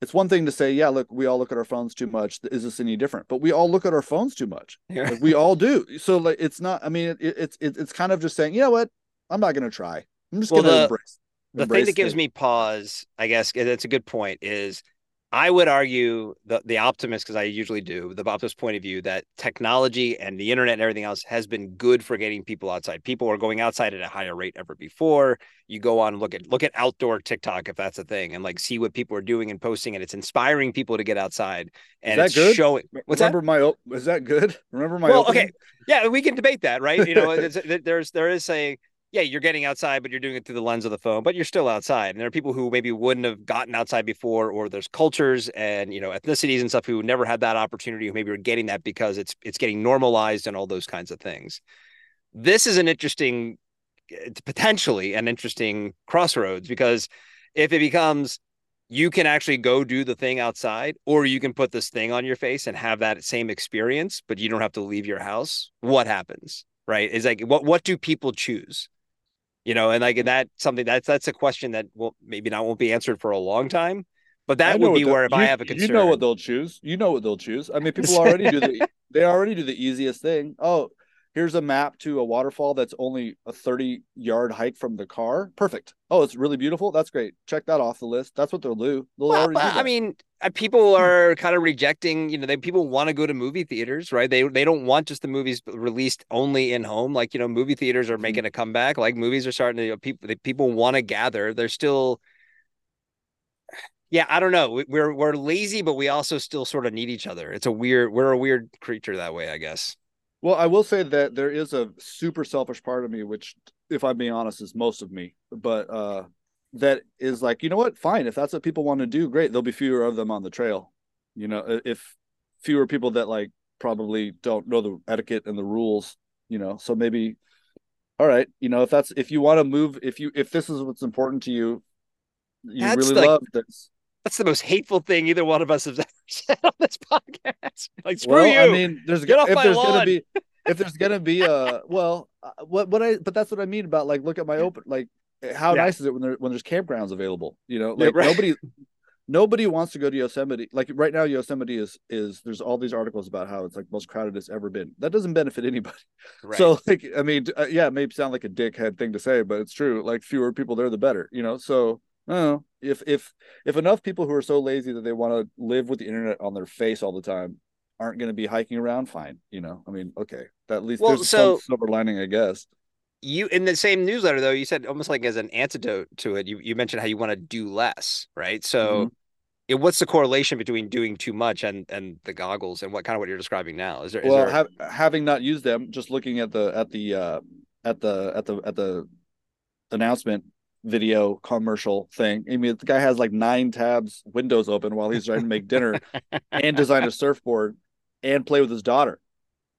It's one thing to say, yeah, look, we all look at our phones too much. Is this any different? But we all look at our phones too much. [laughs] Yeah. Like, we all do. So like, it's not. I mean, it, it's it, it's kind of just saying, you know what? I'm not going to try. I'm just well, going to embrace. The thing that gives it. me pause, I guess, that's a good point. Is I would argue the the optimist because I usually do the optimist point of view that technology and the internet and everything else has been good for getting people outside. People are going outside at a higher rate ever before. You go on look at look at outdoor TikTok if that's a thing, and like see what people are doing and posting, and it's inspiring people to get outside. And is that good? Showing what's remember that? my is that good? Remember my well, opening? okay, yeah, we can debate that, right? You know, [laughs] there's there is saying yeah, you're getting outside, but you're doing it through the lens of the phone, but you're still outside. And there are people who maybe wouldn't have gotten outside before, or there's cultures and you know ethnicities and stuff who never had that opportunity, who maybe are getting that because it's it's getting normalized and all those kinds of things. This is an interesting, eh, potentially an interesting crossroads because if it becomes you can actually go do the thing outside, or you can put this thing on your face and have that same experience, but you don't have to leave your house. What happens? Right? Is like what what do people choose? You know, and like that something that's that's a question that will maybe not won't be answered for a long time. But that would be where if you, I have a concern, you know what they'll choose. You know what they'll choose. I mean, people [laughs] already do the they already do the easiest thing. Oh, here's a map to a waterfall that's only a 30 yard hike from the car. Perfect. Oh, it's really beautiful. That's great. Check that off the list. That's what they'll do. They'll well, I mean, uh, people are kind of rejecting, you know, they people want to go to movie theaters, right? They they don't want just the movies released only in home. Like, you know, movie theaters are mm-hmm. making a comeback. Like movies are starting to you know, people people want to gather. They're still yeah, I don't know. We're we're lazy, but we also still sort of need each other. It's a weird. We're a weird creature that way, I guess. Well, I will say that there is a super selfish part of me, which, if I'm being honest, is most of me. But uh, that is like, you know what? Fine, if that's what people want to do, great. There'll be fewer of them on the trail. You know, if fewer people that like probably don't know the etiquette and the rules. You know, so maybe, all right. You know, if that's if you want to move, if you if this is what's important to you, you that's really like, love this that's the most hateful thing either one of us has [laughs] ever said on this podcast. [laughs] Like, screw well, you. I mean, there's get off if my there's lawn. gonna be if there's gonna be a [laughs] well, uh, what what I but that's what I mean about like look at my open like how yeah. nice is it when there when there's campgrounds available? You know, like yeah, right. nobody nobody wants to go to Yosemite. Like right now, Yosemite is is there's all these articles about how it's like most crowded it's ever been. That doesn't benefit anybody. Right. So like, I mean, uh, yeah, it may sound like a dickhead thing to say, but it's true. Like fewer people there, the better. You know, so Oh, if if if enough people who are so lazy that they want to live with the internet on their face all the time aren't going to be hiking around, fine. You know, I mean, okay, that at least well, there's so, some silver lining, I guess. you in the same newsletter though, you said almost like as an antidote to it, you, you mentioned how you want to do less, right? So mm-hmm. it, what's the correlation between doing too much and and the goggles and what kind of what you're describing now? Is there is well there... have, having not used them, just looking at the at the uh at the at the at the announcement video commercial thing. I mean, the guy has like nine tabs, windows open while he's trying to make dinner [laughs] and design a surfboard and play with his daughter.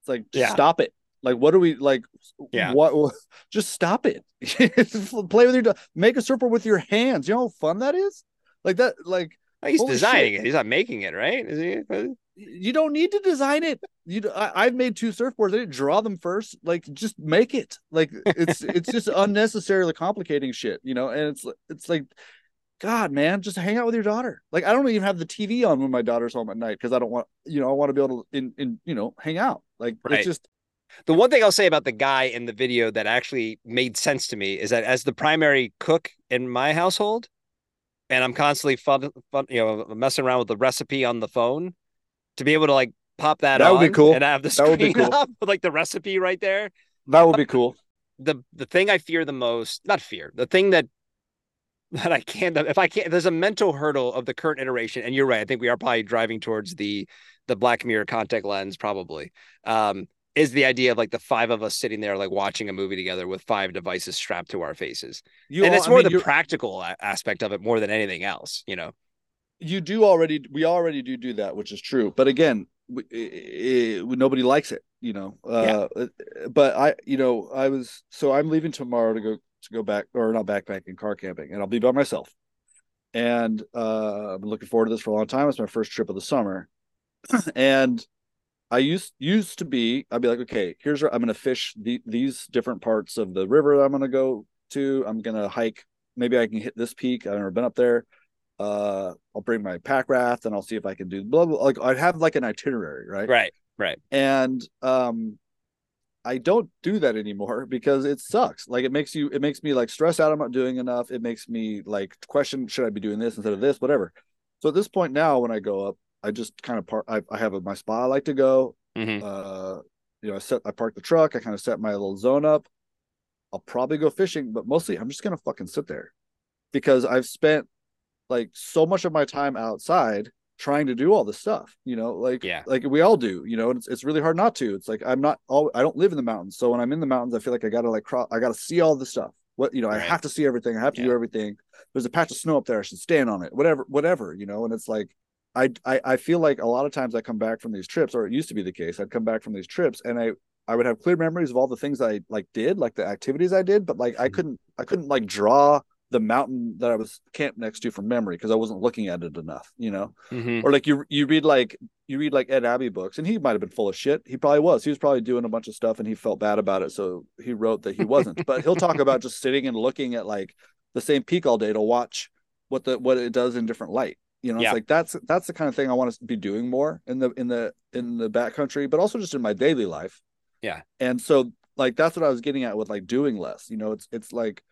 It's like, yeah. stop it. Like, what are we like? Yeah. What? [laughs] Just stop it. [laughs] play with your, make a surfboard with your hands. You know how fun that is. Like that. Like oh, he's designing shit. it. He's not making it, right? Is he? You don't need to design it. You, I, have made two surfboards. I didn't draw them first. Like, just make it. Like, it's [laughs] it's just unnecessarily complicating shit, you know. And it's it's like, God, man, just hang out with your daughter. Like, I don't even have the TV on when my daughter's home at night because I don't want, you know, I want to be able to, in, in, you know, hang out. Like, right. it's just the one thing I'll say about the guy in the video that actually made sense to me is that as the primary cook in my household, and I'm constantly fun, fun, you know, messing around with the recipe on the phone to be able to like pop that, that would be cool. and have the screen that would be cool. up with like the recipe right there. That would be cool. The the thing I fear the most, not fear, the thing that [laughs] that I can't if I can't there's a mental hurdle of the current iteration. And you're right. I think we are probably driving towards the the black mirror contact lens, probably. Um, is the idea of like the five of us sitting there like watching a movie together with five devices strapped to our faces you and all, it's more I mean, the practical aspect of it more than anything else you know you do already we already do do that which is true but again it, it, nobody likes it you know uh, yeah. but i you know i was so i'm leaving tomorrow to go to go back or not backpacking car camping and i'll be by myself and uh i've been looking forward to this for a long time it's my first trip of the summer [clears throat] and I used used to be I'd be like, okay, here's where I'm gonna fish the, these different parts of the river that I'm gonna go to. I'm gonna hike. Maybe I can hit this peak. I've never been up there. Uh, I'll bring my pack raft and I'll see if I can do blah blah. Like I'd have like an itinerary, right? Right, right. And um, I don't do that anymore because it sucks. Like it makes you, it makes me like stress out. I'm not doing enough. It makes me like question, should I be doing this instead of this, whatever. So at this point now, when I go up, I just kind of park. I, I have a, my spot I like to go. Mm-hmm. Uh, you know, I set I park the truck. I kind of set my little zone up. I'll probably go fishing, but mostly I'm just gonna fucking sit there because I've spent like so much of my time outside trying to do all this stuff. You know, like yeah, like we all do. You know, and it's it's really hard not to. It's like I'm not all. I don't live in the mountains, so when I'm in the mountains, I feel like I gotta like cross. I gotta see all the stuff. What you know, right. I have to see everything. I have to yeah. do everything. There's a patch of snow up there. I should stand on it. Whatever, whatever. You know, and it's like I, I I feel like a lot of times I come back from these trips, or it used to be the case. I'd come back from these trips, and I I would have clear memories of all the things I like did, like the activities I did, but like I mm-hmm. couldn't I couldn't like draw the mountain that I was camped next to from memory because I wasn't looking at it enough, you know. Mm-hmm. Or like you you read like you read like Ed Abbey books, and he might have been full of shit. He probably was. He was probably doing a bunch of stuff, and he felt bad about it, so he wrote that he wasn't. but he'll talk about just [laughs] sitting and looking at like the same peak all day to watch what the what it does in different light you know yeah. it's like that's that's the kind of thing i want to be doing more in the in the in the backcountry but also just in my daily life yeah and so like that's what i was getting at with like doing less you know it's it's like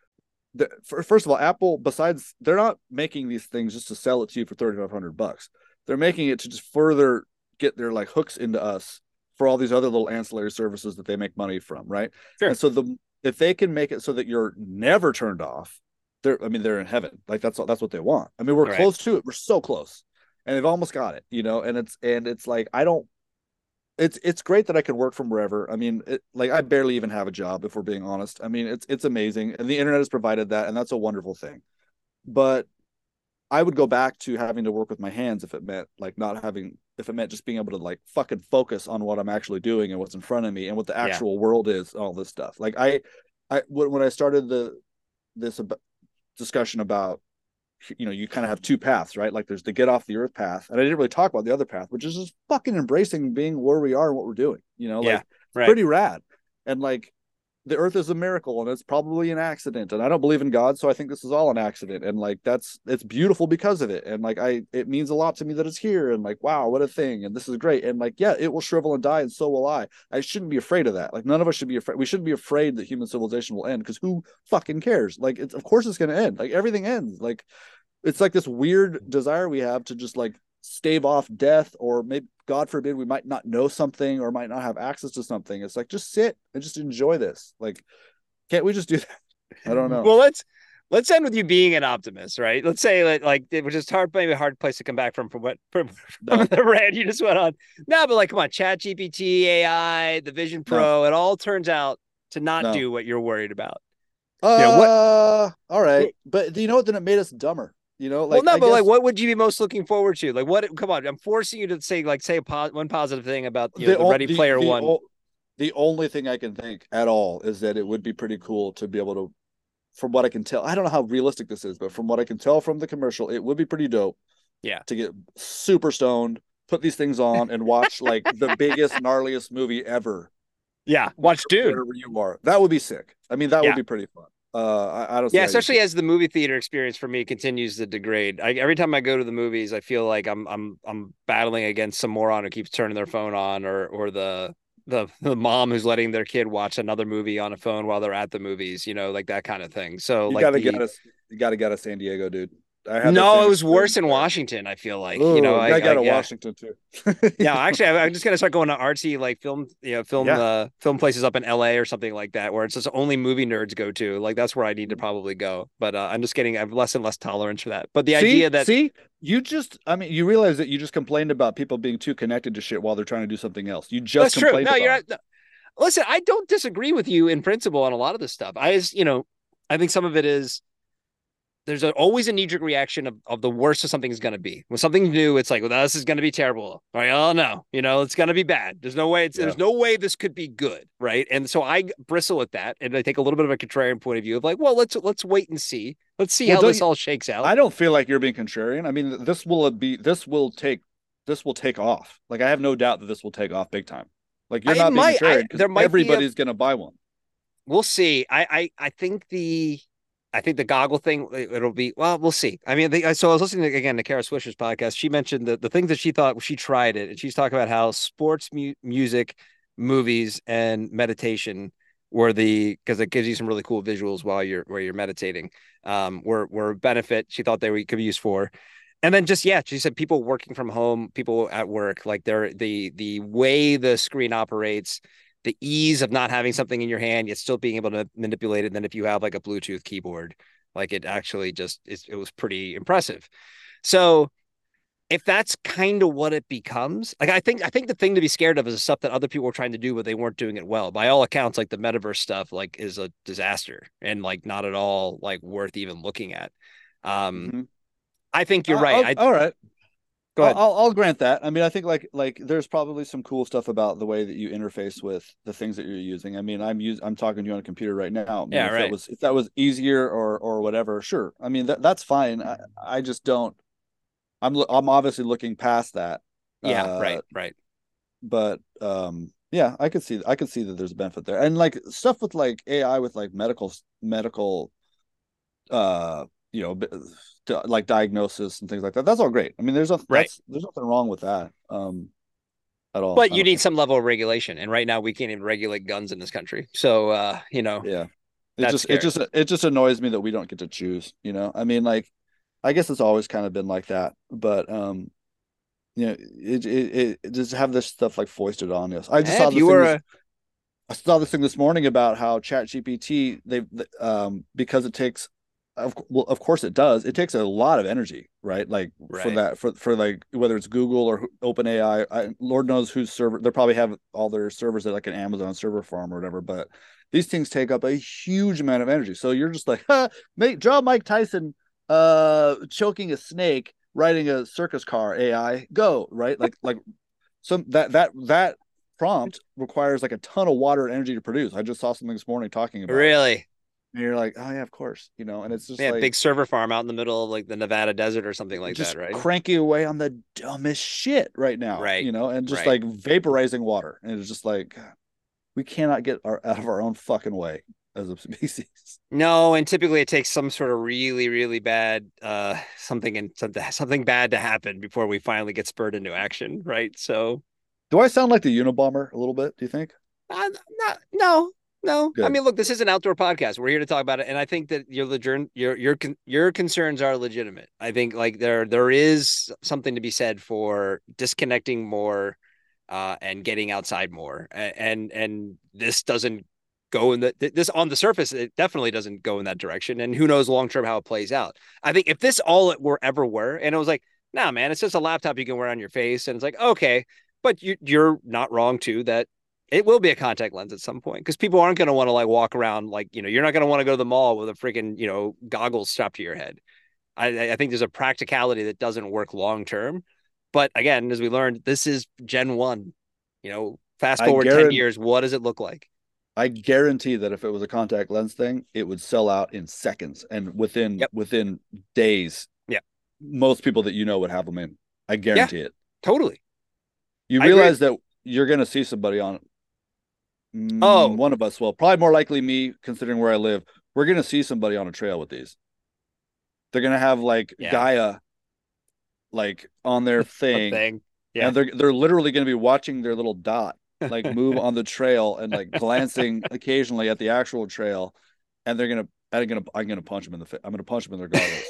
the, first of all apple besides they're not making these things just to sell it to you for 3500 bucks they're making it to just further get their like hooks into us for all these other little ancillary services that they make money from right sure. and so the if they can make it so that you're never turned off they're I mean they're in heaven. Like that's that's what they want. I mean we're right. close to it. We're so close, and they've almost got it. You know, and it's and it's like I don't. It's it's great that I can work from wherever. I mean, it, like I barely even have a job if we're being honest. I mean, it's it's amazing, and the internet has provided that, and that's a wonderful thing. But I would go back to having to work with my hands if it meant like not having if it meant just being able to like fucking focus on what I'm actually doing and what's in front of me and what the actual yeah. world is, all this stuff. Like I, I when I started the this discussion about you know you kind of have two paths right? Like there's the get off the earth path and i didn't really talk about the other path which is just fucking embracing being where we are and what we're doing you know? Like yeah, right. pretty rad. And like the earth is a miracle and it's probably an accident and i don't believe in god so i think this is all an accident and like that's it's beautiful because of it and like i it means a lot to me that it's here and like wow what a thing and this is great and like yeah it will shrivel and die and so will i. I shouldn't be afraid of that. Like none of us should be afraid we shouldn't be afraid that human civilization will end because who fucking cares? Like it's of course it's going to end. Like everything ends. Like it's like this weird desire we have to just like stave off death or maybe god forbid we might not know something or might not have access to something it's like just sit and just enjoy this like Can't we just do [laughs] that? I don't know. Well, let's let's end with you being an optimist, right? Let's say that like it was just hard, maybe a hard place to come back from from what from, [laughs] from No. the rant you just went on. No, but like, come on, Chat GPT, AI, the Vision Pro, it all turns out to not No. do what you're worried about. Uh, Yeah, what- all right, but you know what? Then it made us dumber. You know, like well, no, I but like, what would you be most looking forward to? Like, what? Come on, I'm forcing you to say like say a po- one positive thing about you know, the, Ready Player the One. o- the only thing I can think at all is that it would be pretty cool to be able to, from what I can tell, I don't know how realistic this is, but from what I can tell from the commercial, it would be pretty dope. Yeah. To get super stoned, put these things on, and watch [laughs] like the biggest, gnarliest movie ever. yeah, watch dude. Wherever you are, that would be sick. I mean, that Yeah. would be pretty fun. Uh, I, I don't. Yeah, especially as the movie theater experience for me continues to degrade. I, every time I go to the movies, I feel like I'm I'm I'm battling against some moron who keeps turning their phone on, or or the the [laughs] the mom who's letting their kid watch another movie on a phone while they're at the movies. You know, like that kind of thing. So like you like gotta the- get us. You gotta get us San Diego, dude. No, it was worse in. Washington. I feel like you know, I, I got I- to yeah. Washington too. yeah, [laughs] actually, I- I'm just gonna start going to artsy like film, you know, film, Yeah. uh, film places up in LA or something like that, where it's just only movie nerds go to. Like that's where I need to Mm-hmm. probably go. But uh, I'm just getting, I have less and less tolerance for that. But the see, idea that see, you just, I mean, you realize that you just complained about people being too connected to shit while they're trying to do something else. You just that's true. No, about you're not. no. Listen, I don't disagree with you in principle on a lot of this stuff. I just, you know, I think some of it is there's a, always a knee jerk reaction of, of the worst of something is going to be. When something's new, it's like, well, this is going to be terrible. Like, oh no, you know, it's going to be bad. There's no way. It's, There's no way this could be good, right? And so I bristle at that, and I take a little bit of a contrarian point of view of like, well, let's let's wait and see. Let's see Well, how this all shakes out. I don't feel like you're being contrarian. I mean, this will be, this will take, this will take off. Like, I have no doubt that this will take off big time. Like, you're I not being might- I- contrarian 'cause there might be a- everybody's going to buy one. we'll see. I, I I think the I think the goggle thing it- it'll be well. We'll see. I mean, the, so I was listening to, again to Kara Swisher's podcast. She mentioned the the things that she thought she tried it, and she's talking about how sports, mu- music, movies, and meditation were the because it gives you some really cool visuals while you're while you're meditating. Um, were were a benefit she thought they were, could be used for. And then just yeah, she said people working from home, people at work, like they're the the way the screen operates, the ease of not having something in your hand yet still being able to manipulate it. Then if you have like a Bluetooth keyboard, like it actually just it was pretty impressive. So if that's kind of what it becomes, like I think I think the thing to be scared of is the stuff that other people were trying to do, but they weren't doing it well. By all accounts, like the metaverse stuff, like is a disaster and like not at all like worth even looking at. Um, Mhm. I think you're Uh, right. I, oh, all right. Go ahead. I'll, I'll grant that. I mean, I think like like there's probably some cool stuff about the way that you interface with the things that you're using. I mean, I'm use I'm talking to you on a computer right now. I mean, Yeah, if right. That was if that was easier or or whatever, sure. I mean, that that's fine. I, I just don't. I'm I'm obviously looking past that. yeah, uh, right, right. But um, yeah, I could see I could see that there's a benefit there, and like stuff with like AI with like medical medical, uh, you know, like diagnosis and things like that. That's all great. I mean, there's a Right. that's, there's nothing wrong with that. Um, at all. But you need some level of regulation, and right now we can't even regulate guns in this country. So uh, you know, Yeah. It just it just it just annoys me that we don't get to choose, you know. I mean like I guess it's always kind of been like that, but um you know, it it, it just have this stuff like foisted on us. I just saw you thing were a I saw this thing this morning about how Chat GPT they um because it takes of well of course it does. It takes a lot of energy, right? Like for that for for like whether it's Google or OpenAI, I, Lord knows whose server they probably have all their servers at like an Amazon server farm or whatever, but these things take up a huge amount of energy. So you're just like, [laughs] ha, make draw Mike Tyson uh choking a snake riding a circus car AI go, right? Like [laughs] like some that that that prompt requires like a ton of water and energy to produce. I just saw something this morning talking about it. really And you're like, oh yeah, of course, you know, and it's just yeah like big server farm out in the middle of like the Nevada desert or something like that, right? cranking away on the dumbest shit right now, Right, You know, and just right. like vaporizing water, and it's just like we cannot get our, out of our own fucking way as a [laughs] species. No, and typically it takes some sort of really, really bad uh something and something [laughs] something bad to happen before we finally get spurred into action, right? So Do I sound like the Unabomber a little bit? Do you think? uh, not, no, no. I mean, look, this is an outdoor podcast. We're here to talk about it, and I think that your your your your concerns are legitimate. I think like there there is something to be said for disconnecting more, uh, and getting outside more, and and this doesn't go in the this on the surface it definitely doesn't go in that direction and who knows long term how it plays out i think if this all it were ever were and it was like nah man it's just a laptop you can wear on your face and it's like okay but you, you're not wrong too that it will be a contact lens at some point because people aren't going to want to like walk around like you know you're not going to want to go to the mall with a freaking you know goggles strapped to your head I, I think there's a practicality that doesn't work long term but again as we learned this is gen one you know fast forward 10 years what does it look like I guarantee that if it was a contact lens thing, it would sell out in seconds and within yep. within days. Yeah. Most people that you know would have them in. I guarantee yeah, it. Totally. You realize that you're going to see somebody on Oh, mm, one of us will. Probably more likely me considering where I live. We're going to see somebody on a trail with these. They're going to have like yeah. Gaia like on their [laughs] thing. thing. Yeah. And they're they're literally going to be watching their little dot [laughs] like move on the trail and like glancing occasionally at the actual trail, and they're gonna I'm gonna I'm gonna punch them in the face. I'm gonna punch them in their goggles.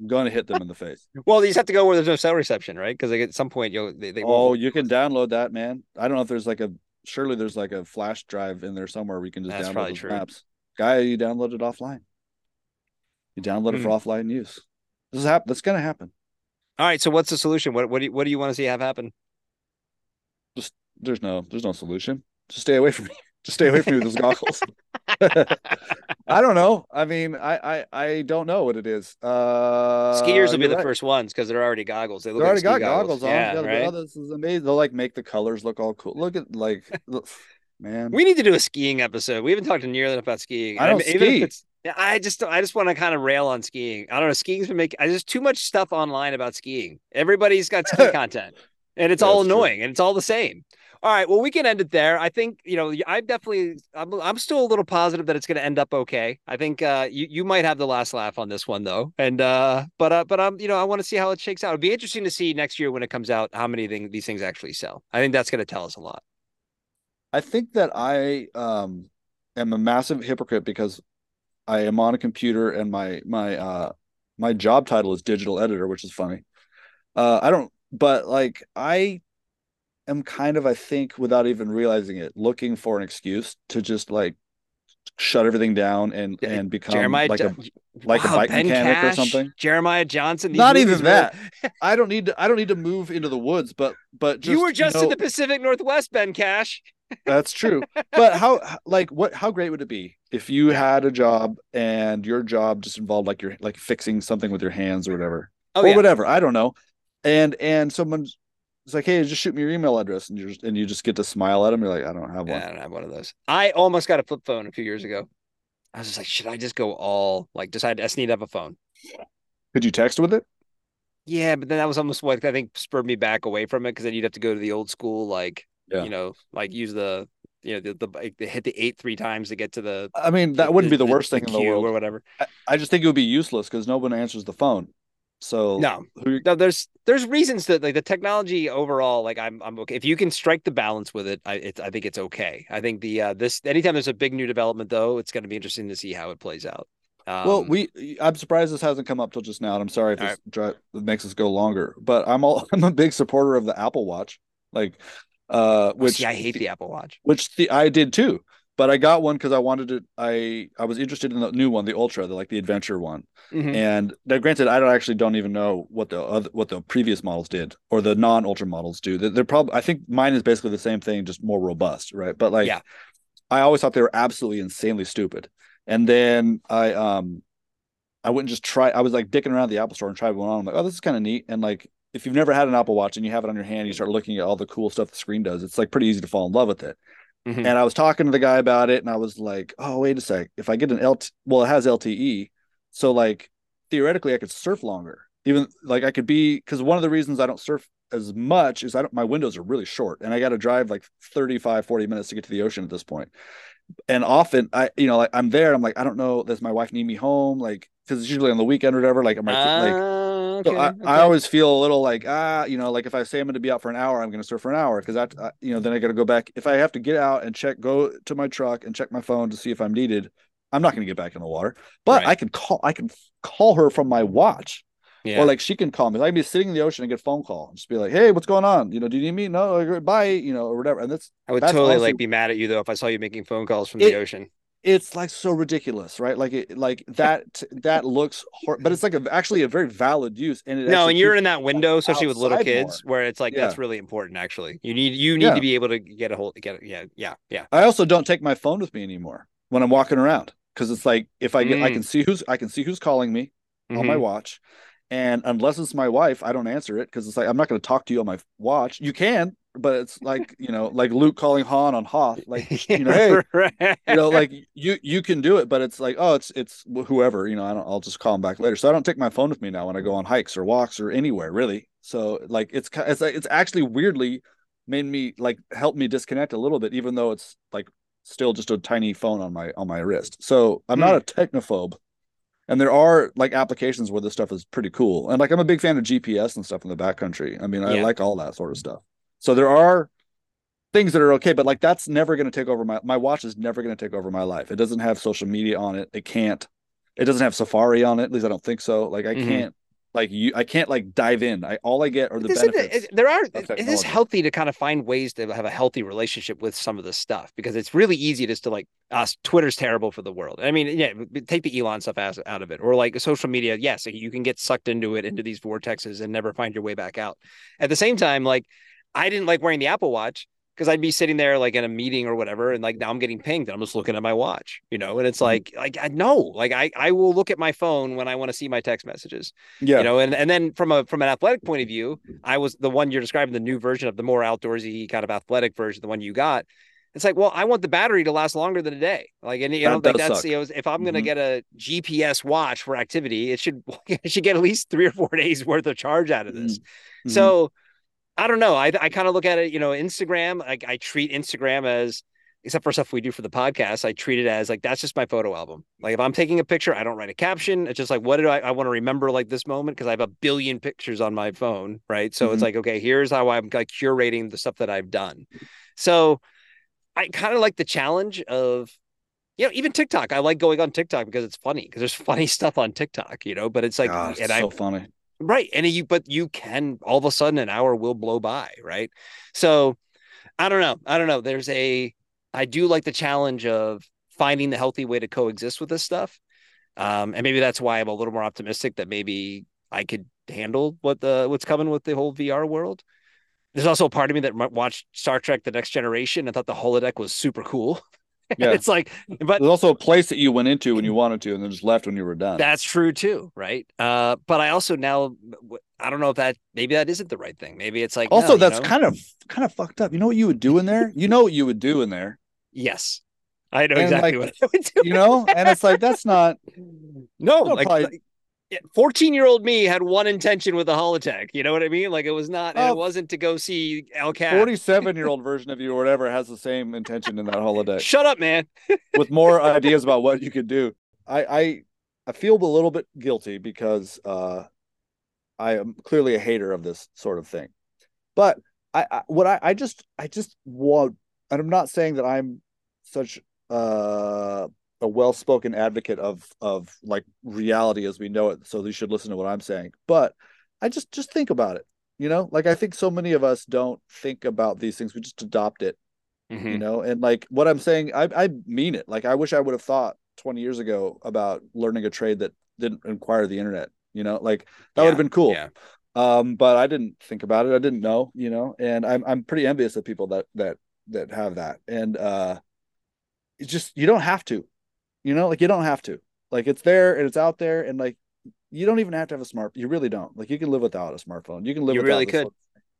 I'm going to hit them in the face. [laughs] Well, just have to go where there's no cell reception, right? Because like, at some point you'll they, they oh you can download that man. I don't know if there's like a surely there's like a flash drive in there somewhere we can just That's download the maps. Guy, you download it offline. You download it mm. for hmm. offline use. This is happen. That's gonna happen. All right. So what's the solution? What what do you, what do you want to see have happen? Just there's no there's no solution. Just stay away from me. Just stay away from me with those goggles. [laughs] I don't know. I mean, I, I I don't know what it is. Uh Skiers will be the right. first ones because they're already goggles. They look already got goggles, goggles on. Yeah, right? oh, this is amazing. They'll like make the colors look all cool. Look at like man. We need to do a skiing episode. We haven't talked to nearly enough about skiing. I don't I mean, ski. it's I just I just want to kind of rail on skiing. I don't know. Skiing's been making I just too much stuff online about skiing. Everybody's got ski [laughs] content, and it's all annoying, true. and it's all the same. All right. Well, we can end it there. I think you know. I'm definitely. I'm. I'm still a little positive that it's going to end up okay. I think uh, you you might have the last laugh on this one though. And uh, but uh, but I'm. You know, I want to see how it shakes out. It'd be interesting to see next year when it comes out how many thing, these things actually sell. I think that's going to tell us a lot. I think that I um am a massive hypocrite because I am on a computer and my my uh my job title is digital editor, which is funny. Uh, I don't, but like I am kind of, I think, without even realizing it, looking for an excuse to just like shut everything down and and become Jeremiah like a like wow, a bike ben mechanic Cash, or something. Jeremiah Johnson. Not even that. I don't need to. I don't need to move into the woods, but but you were just you know, in the Pacific Northwest, Ben Cash. [laughs] that's true. But how like what? How great would it be if you had a job and your job just involved like you're like fixing something with your hands or whatever, oh, or yeah. whatever. I don't know. And and someone's it's like, hey, just shoot me your email address, and you just and you just get to smile at them. You're like, I don't have one. Yeah, I don't have one of those. I almost got a flip phone a few years ago. I was just like, should I just go all like decide I just need to have a phone? Could you text with it? Yeah, but then that was almost what I think spurred me back away from it because then you'd have to go to the old school, like yeah. you know, like use the you know the, the, the hit the eight three times to get to the. I mean, that wouldn't be the worst thing in the world or whatever. I, I just think it would be useless because no one answers the phone. So no, no, there's there's reasons that like the technology overall, like I'm I'm okay if you can strike the balance with it. I it's I think it's okay. I think the uh this anytime there's a big new development though, it's going to be interesting to see how it plays out. Um, well, we I'm surprised this hasn't come up till just now. And I'm sorry if this right. it makes us go longer, but I'm all [laughs] I'm a big supporter of the Apple Watch. Like, uh, which oh, see, I hate the Apple Watch. Which the I did too but I got one because I wanted to. I I was interested in the new one, the Ultra, the like the adventure one. Mm-hmm. And now, granted, I don't actually don't even know what the other what the previous models did or the non Ultra models do. They're, they're probably. I think mine is basically the same thing, just more robust, right? But like, yeah. I always thought they were absolutely insanely stupid. And then I um, I wouldn't just try. I was like dicking around the Apple Store and tried one on. I'm like, oh, this is kind of neat. And like, if you've never had an Apple Watch and you have it on your hand, you start looking at all the cool stuff the screen does. It's like pretty easy to fall in love with it. Mm-hmm. And I was talking to the guy about it, and I was like, "Oh, wait a sec. If I get an LT, well, it has LTE, so like theoretically, I could surf longer. Even like I could be because one of the reasons I don't surf as much is I don't. My windows are really short, and I got to drive like 35, 40 minutes to get to the ocean at this point. And often, I you know, like I'm there, I'm like, I don't know, does my wife need me home? Like, because it's usually on the weekend or whatever. Like, am I uh... like okay, so I, okay. I, always feel a little like ah you know like if i say i'm going to be out for an hour i'm going to surf for an hour because I, I, you know then i got to go back if i have to get out and check go to my truck and check my phone to see if i'm needed i'm not going to get back in the water but right. i can call i can call her from my watch Yeah. Or like she can call me. I can be sitting in the ocean and get a phone call and just be like, "Hey, what's going on? You know, do you need me? No, bye. You know, or whatever." And that's I would that's totally like be mad at you though if I saw you making phone calls from it, the ocean. It's like so ridiculous, right? Like it, like that that looks, hor- but it's like a, actually a very valid use. And no, and you're in that window, especially with little kids, more. where it's like yeah. that's really important. Actually, you need you need yeah. to be able to get a hold, get. Yeah, yeah, yeah. I also don't take my phone with me anymore when I'm walking around because it's like if I get, mm. I can see who's I can see who's calling me mm-hmm. on my mm-hmm. watch. And unless it's my wife, I don't answer it because it's like I'm not going to talk to you on my watch. You can, but it's like you know, like Luke calling Han on Hoth, like [laughs] you know, hey, right. you know, like you you can do it, but it's like oh, it's it's whoever, you know, I don't, I'll just call him back later. So I don't take my phone with me now when I go on hikes or walks or anywhere really. So like it's it's it's actually weirdly made me like help me disconnect a little bit, even though it's like still just a tiny phone on my on my wrist. So I'm not hmm. a technophobe and there are like applications where this stuff is pretty cool and like i'm a big fan of gps and stuff in the backcountry i mean i like all that sort of stuff so there are things that are okay but like that's never going to take over my my watch is never going to take over my life. It doesn't have social media on it. It can't. It doesn't have safari on it at least i don't think so. Like i mm-hmm. can't like you i can't like dive in. I all i get are the benefits it, there are it is healthy to kind of find ways to have a healthy relationship with some of this stuff because it's really easy just to like us twitter's terrible for the world. I mean yeah take the elon stuff out, out of it or like social media yes you can get sucked into it into these vortexes and never find your way back out. At the same time like i didn't like wearing the apple watch because I'd be sitting there like in a meeting or whatever, and like now I'm getting pinged, and I'm just looking at my watch, you know, and it's mm-hmm. like like I know, like I I will look at my phone when I want to see my text messages, yeah, you know, and and then from a from an athletic point of view, I was the one you're describing the new version of the more outdoorsy kind of athletic version, the one you got. It's like, well, I want the battery to last longer than a day. Like, and you know, like that's suck. you know, if I'm gonna mm-hmm. get a GPS watch for activity, it should [laughs] it should get at least three or four days worth of charge out of this. Mm-hmm. So I don't know. I, I kind of look at it, you know, Instagram, I, I treat Instagram as, except for stuff we do for the podcast, I treat it as like, that's just my photo album. Like if I'm taking a picture, I don't write a caption. It's just like, what did I, I want to remember like this moment? Cause I have a billion pictures on my phone. Right. So mm-hmm. it's like, okay, here's how I'm like curating the stuff that I've done. So I kind of like the challenge of, you know, even TikTok. I like going on TikTok because it's funny because there's funny [laughs] stuff on TikTok, you know, but it's like, Gosh, and so I, funny Right. And you, but you can all of a sudden an hour will blow by. Right. So I don't know. I don't know. There's a, I do like the challenge of finding the healthy way to coexist with this stuff. Um, and maybe that's why I'm a little more optimistic that maybe I could handle what the, what's coming with the whole VR world. There's also a part of me that watched Star Trek: The Next Generation and thought the holodeck was super cool. [laughs] [laughs] Yeah. it's like, but there's also a place that you went into when you wanted to, and then just left when you were done. That's true too, right? Uh, but I also now, I don't know if that maybe that isn't the right thing. Maybe it's like also no, that's know? kind of kind of fucked up. You know what you would do in there? You know what you would do in there? Yes, I know and exactly like, what I would do. You know, and it's like that's not. [laughs] No, like, probably, like 14 year old me had one intention with the holodeck. You know what I mean? Like it was not, uh, it wasn't to go see El Cap. 47 year old [laughs] version of you or whatever has the same intention in that holodeck. Shut up, man. [laughs] with more ideas about what you could do. I, I, I feel a little bit guilty because uh, I am clearly a hater of this sort of thing. But I, I what I, I just, I just want, and I'm not saying that I'm such uh a well-spoken advocate of of like reality as we know it so you should listen to what i'm saying. But i just just think about it you know? Like i think so many of us don't think about these things we just adopt it mm-hmm. you know? And like what i'm saying i i mean it. Like i wish i would have thought 20 years ago about learning a trade that didn't require the internet you know? Like that yeah, would have been cool. yeah. um but i didn't think about it i didn't know you know? And i'm i'm pretty envious of people that that that have that. And uh it's just you don't have to you know, like you don't have to. Like it's there and it's out there, and like you don't even have to have a smart. You really don't. Like you can live without a smartphone. You can live. You really could.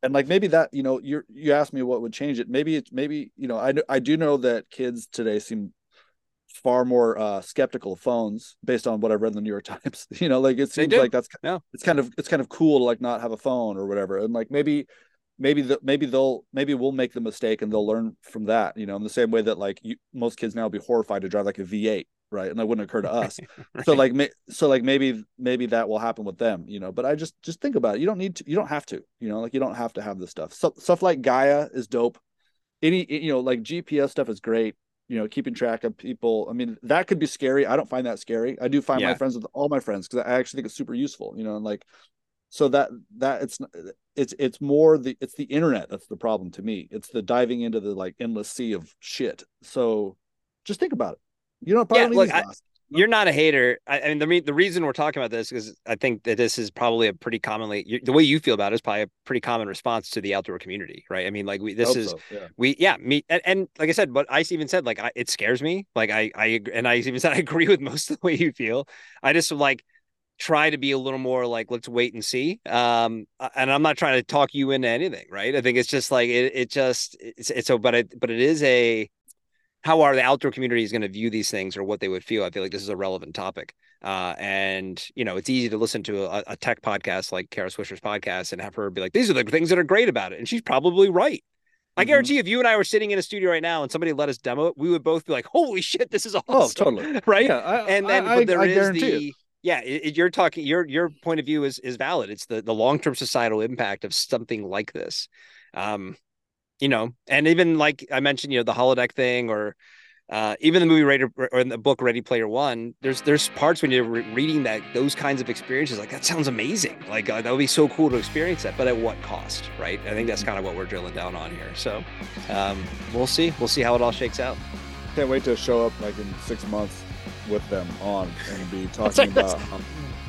And like maybe that you know you you asked me what would change it. Maybe it's maybe you know I I do know that kids today seem far more uh skeptical of phones based on what I've read in the New York [laughs] Times. you know, like it seems like that's yeah. it's kind of it's kind of cool to like not have a phone or whatever. And like maybe maybe the, maybe they'll maybe we'll make the mistake and they'll learn from that. You know, in the same way that like you, most kids now be horrified to drive like a V8 right? And that wouldn't occur to us. [laughs] Right. so like so like maybe maybe that will happen with them you know but i just just think about it. You don't need to you don't have to you know like you don't have to have this stuff. So, stuff like gaia is dope. Any you know like gps stuff is great you know keeping track of people. I mean that could be scary. I don't find that scary. I do find yeah. my friends with all my friends because i actually think it's super useful you know and like so that that it's it's it's more the it's the internet that's the problem to me it's the diving into the like endless sea of shit so just think about it you know yeah, look, I, you're not a hater. I, I, mean, the the reason we're talking about this is I think that this is probably a pretty commonly the way you feel about it is probably a pretty common response to the outdoor community, right? I mean, like we this is so, yeah. we yeah me and, and, like I said, but I even said like I, it scares me. Like I I and I even said [laughs] I agree with most of the way you feel. I just like try to be a little more like let's wait and see um and i'm not trying to talk you into anything right i think it's just like it, it just it's it's so but it but it is a how are the outdoor communities going to view these things or what they would feel? I feel like this is a relevant topic. Uh, and you know, it's easy to listen to a, a, tech podcast like Kara Swisher's podcast and have her be like, "These are the things that are great about it," and she's probably right. I mm-hmm. guarantee if you and I were sitting in a studio right now and somebody let us demo it, we would both be like, "Holy shit, this is oh, awesome!" Oh, totally, [laughs] right? Yeah, I, and then I, but there I, is the yeah, it, you're talking your your point of view is is valid. It's the the long term societal impact of something like this. Um, you know, and even like I mentioned, you know, the holodeck thing or uh, even the movie Ready or in the book Ready Player One, there's there's parts when you're re- reading that those kinds of experiences, like that sounds amazing. Like uh, that would be so cool to experience that, but at what cost, right? I think that's mm-hmm. kind of what we're drilling down on here. So um, we'll see. We'll see how it all shakes out. Can't wait to show up like in six months with them on and be talking about. Um,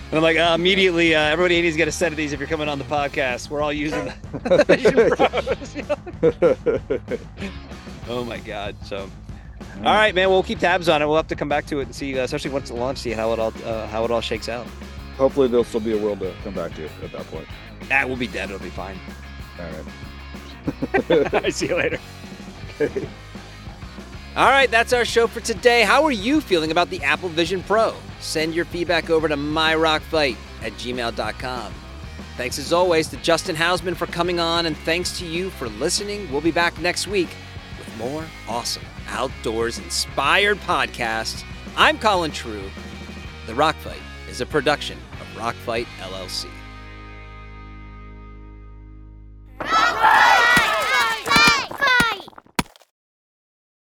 and I'm like, uh, immediately, uh, everybody needs to get a set of these if you're coming on the podcast. We're all using the [laughs] oh my god! So all right, man. We'll keep tabs on it. We'll have to come back to it and see, uh, especially once it launches, see how it all uh, how it all shakes out. Hopefully, there'll still be a world to come back to at that point. That will be dead. It'll be fine. All right. [laughs] I see you later. [laughs] All right, that's our show for today. How are you feeling about the Apple Vision Pro? Send your feedback over to myrockfight at gmail.com. Thanks as always to Justin Housman for coming on, and thanks to you for listening. We'll be back next week with more awesome outdoors inspired podcasts. I'm Colin True. The Rock Fight is a production of Rock Fight LLC. Rock Fight!